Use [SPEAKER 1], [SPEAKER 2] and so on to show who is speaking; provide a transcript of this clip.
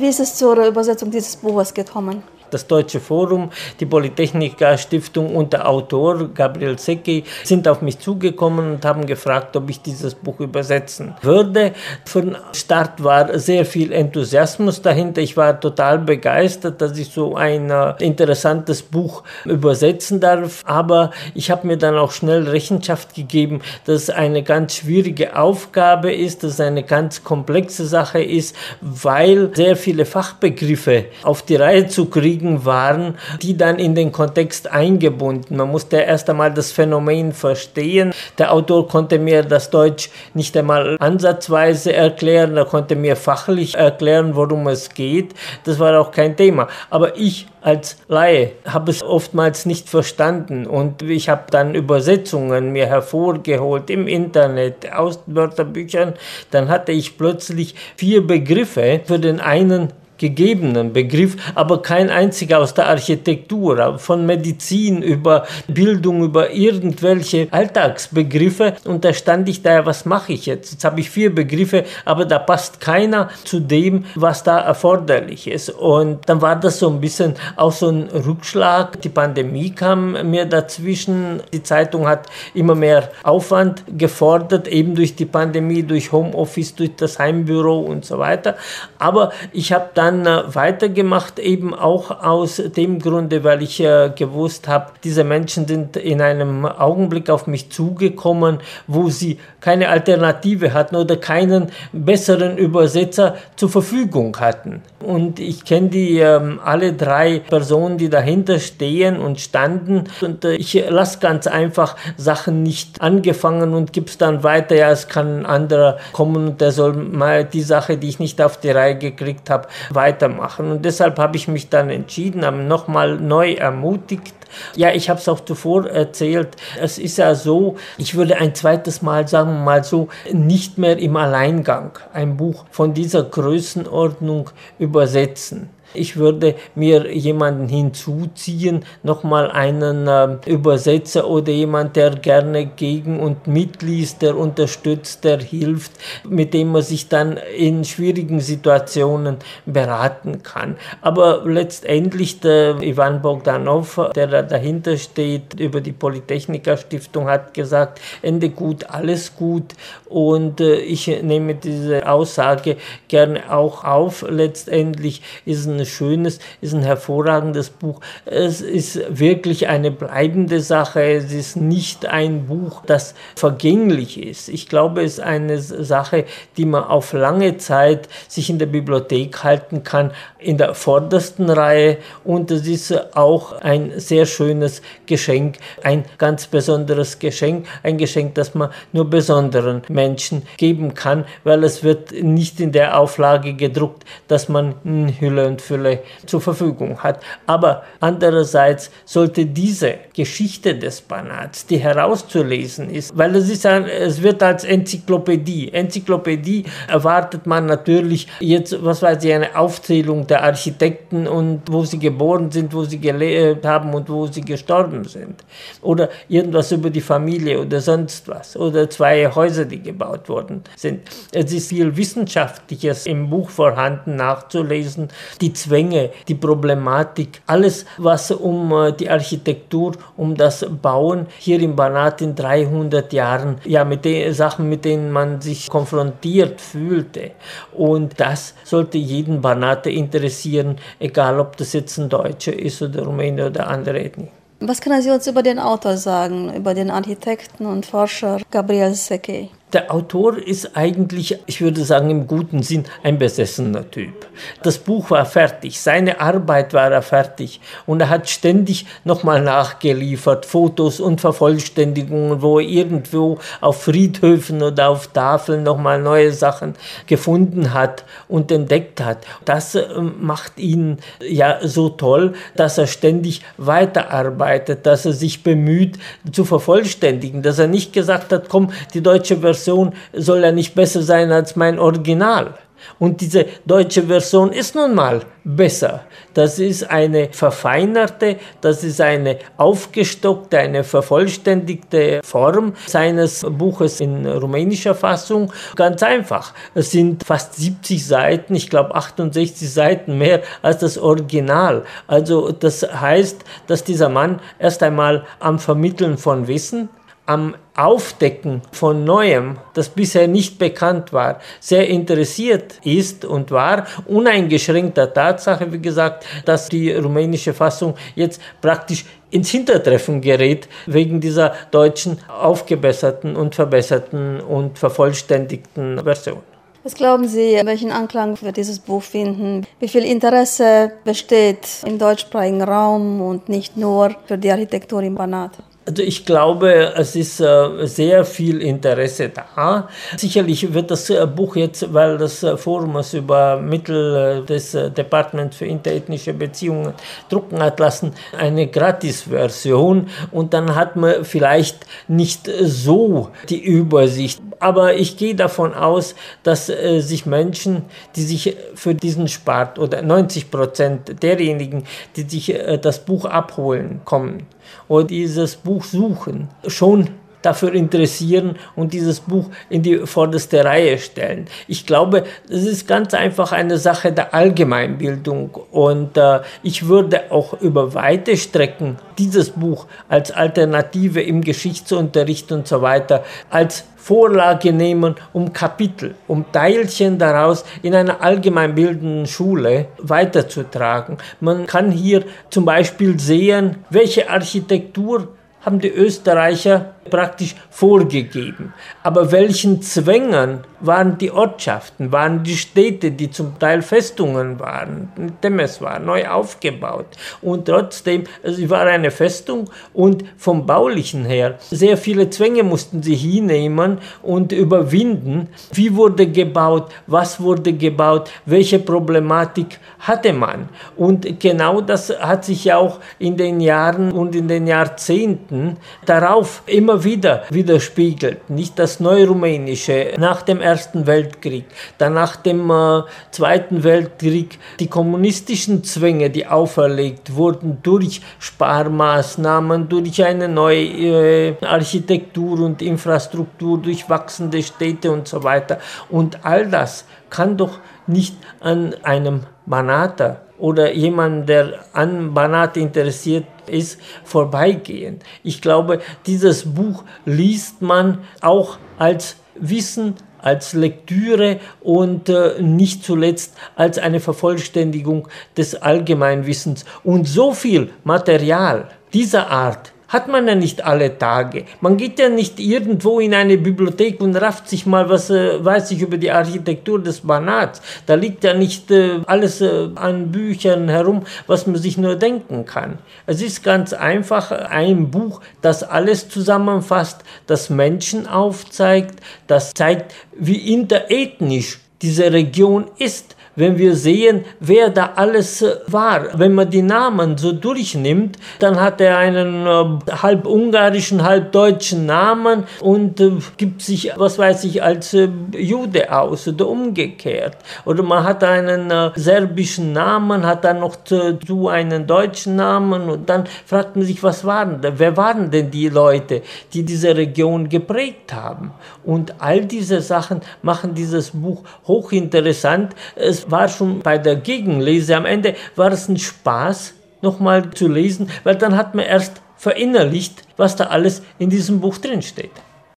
[SPEAKER 1] Wie ist es zur Übersetzung dieses Buches gekommen?
[SPEAKER 2] Das Deutsche Forum, die Polytechnika Stiftung und der Autor Gabriel Secki sind auf mich zugekommen und haben gefragt, ob ich dieses Buch übersetzen würde. Von Start war sehr viel Enthusiasmus dahinter. Ich war total begeistert, dass ich so ein äh, interessantes Buch übersetzen darf. Aber ich habe mir dann auch schnell Rechenschaft gegeben, dass es eine ganz schwierige Aufgabe ist, dass es eine ganz komplexe Sache ist, weil sehr viele Fachbegriffe auf die Reihe zu kriegen Kollegen waren, die dann in den Kontext eingebunden. Man musste erst einmal das Phänomen verstehen. Der Autor konnte mir das Deutsch nicht einmal ansatzweise erklären, er konnte mir fachlich erklären, worum es geht. Das war auch kein Thema. Aber ich als Laie habe es oftmals nicht verstanden und ich habe dann Übersetzungen mir hervorgeholt im Internet aus Wörterbüchern. Dann hatte ich plötzlich vier Begriffe für den einen gegebenen Begriff, aber kein einziger aus der Architektur, von Medizin über Bildung, über irgendwelche Alltagsbegriffe. Und da stand ich da, was mache ich jetzt? Jetzt habe ich vier Begriffe, aber da passt keiner zu dem, was da erforderlich ist. Und dann war das so ein bisschen auch so ein Rückschlag. Die Pandemie kam mir dazwischen. Die Zeitung hat immer mehr Aufwand gefordert, eben durch die Pandemie, durch Homeoffice, durch das Heimbüro und so weiter. Aber ich habe dann dann weitergemacht, eben auch aus dem Grunde, weil ich äh, gewusst habe, diese Menschen sind in einem Augenblick auf mich zugekommen, wo sie keine Alternative hatten oder keinen besseren Übersetzer zur Verfügung hatten. Und ich kenne die ähm, alle drei Personen, die dahinter stehen und standen. Und äh, ich lasse ganz einfach Sachen nicht angefangen und gebe es dann weiter. Ja, es kann ein anderer kommen und der soll mal die Sache, die ich nicht auf die Reihe gekriegt habe, weitermachen. Und deshalb habe ich mich dann entschieden, nochmal neu ermutigt. Ja, ich habe es auch zuvor erzählt. Es ist ja so, ich würde ein zweites Mal, sagen mal so, nicht mehr im Alleingang ein Buch von dieser Größenordnung übersetzen. Ich würde mir jemanden hinzuziehen, nochmal einen äh, Übersetzer oder jemand, der gerne gegen und mitliest, der unterstützt, der hilft, mit dem man sich dann in schwierigen Situationen beraten kann. Aber letztendlich der Ivan Bogdanov, der da dahinter steht, über die Polytechnika Stiftung hat gesagt, Ende gut, alles gut. Und äh, ich nehme diese Aussage gerne auch auf. Letztendlich ist ein schönes, ist ein hervorragendes Buch. Es ist wirklich eine bleibende Sache. Es ist nicht ein Buch, das vergänglich ist. Ich glaube, es ist eine Sache, die man auf lange Zeit sich in der Bibliothek halten kann, in der vordersten Reihe. Und es ist auch ein sehr schönes Geschenk, ein ganz besonderes Geschenk, ein Geschenk, das man nur besonderen Menschen geben kann, weil es wird nicht in der Auflage gedruckt, dass man in Hülle und Fülle zur Verfügung hat. Aber andererseits sollte diese Geschichte des Banats, die herauszulesen ist, weil es ist ein, es wird als Enzyklopädie. Enzyklopädie erwartet man natürlich jetzt, was weiß ich, eine Aufzählung der Architekten und wo sie geboren sind, wo sie gelebt haben und wo sie gestorben sind. Oder irgendwas über die Familie oder sonst was. Oder zwei Häuser, die gebaut worden sind. Es ist viel Wissenschaftliches im Buch vorhanden nachzulesen. Die Zwänge, die Problematik, alles, was um äh, die Architektur, um das Bauen hier im Banat in 300 Jahren, ja, mit den Sachen, mit denen man sich konfrontiert fühlte. Und das sollte jeden Banater interessieren, egal ob das jetzt ein Deutscher ist oder Rumäne oder andere Ethnie.
[SPEAKER 1] Was können Sie uns über den Autor sagen, über den Architekten und Forscher Gabriel Sekei?
[SPEAKER 2] Der Autor ist eigentlich, ich würde sagen, im guten Sinn ein besessener Typ. Das Buch war fertig, seine Arbeit war er fertig und er hat ständig nochmal nachgeliefert, Fotos und Vervollständigungen, wo er irgendwo auf Friedhöfen oder auf Tafeln nochmal neue Sachen gefunden hat und entdeckt hat. Das äh, macht ihn ja so toll, dass er ständig weiterarbeitet, dass er sich bemüht zu vervollständigen, dass er nicht gesagt hat, komm, die deutsche Version Version soll ja nicht besser sein als mein Original. Und diese deutsche Version ist nun mal besser. Das ist eine verfeinerte, das ist eine aufgestockte, eine vervollständigte Form seines Buches in rumänischer Fassung. Ganz einfach. Es sind fast 70 Seiten, ich glaube 68 Seiten mehr als das Original. Also das heißt, dass dieser Mann erst einmal am Vermitteln von Wissen, am Aufdecken von Neuem, das bisher nicht bekannt war, sehr interessiert ist und war, uneingeschränkter Tatsache, wie gesagt, dass die rumänische Fassung jetzt praktisch ins Hintertreffen gerät wegen dieser deutschen aufgebesserten und verbesserten und vervollständigten Version.
[SPEAKER 1] Was glauben Sie, welchen Anklang wird dieses Buch finden? Wie viel Interesse besteht im deutschsprachigen Raum und nicht nur für die Architektur im Banat?
[SPEAKER 2] Also ich glaube, es ist äh, sehr viel Interesse da. Sicherlich wird das äh, Buch jetzt, weil das äh, Forum es über Mittel des Departments für interethnische Beziehungen drucken hat lassen, eine Gratis-Version und dann hat man vielleicht nicht so die Übersicht. Aber ich gehe davon aus, dass sich Menschen, die sich für diesen Spart oder 90 Prozent derjenigen, die sich das Buch abholen, kommen oder dieses Buch suchen, schon dafür interessieren und dieses Buch in die vorderste Reihe stellen. Ich glaube, es ist ganz einfach eine Sache der Allgemeinbildung und äh, ich würde auch über weite Strecken dieses Buch als Alternative im Geschichtsunterricht und so weiter als Vorlage nehmen, um Kapitel, um Teilchen daraus in einer allgemeinbildenden Schule weiterzutragen. Man kann hier zum Beispiel sehen, welche Architektur haben die Österreicher praktisch vorgegeben. Aber welchen Zwängen waren die Ortschaften, waren die Städte, die zum Teil Festungen waren, Temes war neu aufgebaut. Und trotzdem, also es war eine Festung und vom Baulichen her, sehr viele Zwänge mussten sie hinnehmen und überwinden. Wie wurde gebaut, was wurde gebaut, welche Problematik hatte man. Und genau das hat sich ja auch in den Jahren und in den Jahrzehnten darauf immer wieder widerspiegelt. Nicht das Neurumänische nach dem Ersten Weltkrieg, dann nach dem äh, Zweiten Weltkrieg, die kommunistischen Zwänge, die auferlegt wurden durch Sparmaßnahmen, durch eine neue äh, Architektur und Infrastruktur, durch wachsende Städte und so weiter. Und all das kann doch nicht an einem Banater oder jemand, der an Banat interessiert ist, vorbeigehen. Ich glaube, dieses Buch liest man auch als Wissen, als Lektüre und äh, nicht zuletzt als eine Vervollständigung des Allgemeinwissens. Und so viel Material dieser Art hat man ja nicht alle Tage. Man geht ja nicht irgendwo in eine Bibliothek und rafft sich mal, was äh, weiß ich über die Architektur des Banats. Da liegt ja nicht äh, alles äh, an Büchern herum, was man sich nur denken kann. Es ist ganz einfach ein Buch, das alles zusammenfasst, das Menschen aufzeigt, das zeigt, wie interethnisch diese Region ist wenn wir sehen, wer da alles äh, war. Wenn man die Namen so durchnimmt, dann hat er einen äh, halb ungarischen, halb deutschen Namen und äh, gibt sich, was weiß ich, als äh, Jude aus oder umgekehrt. Oder man hat einen äh, serbischen Namen, hat dann noch dazu einen deutschen Namen und dann fragt man sich, was waren da? Wer waren denn die Leute, die diese Region geprägt haben? Und all diese Sachen machen dieses Buch hochinteressant. Es war schon bei der Gegenlese am Ende, war es ein Spaß, nochmal zu lesen, weil dann hat man erst verinnerlicht, was da alles in diesem Buch drin steht.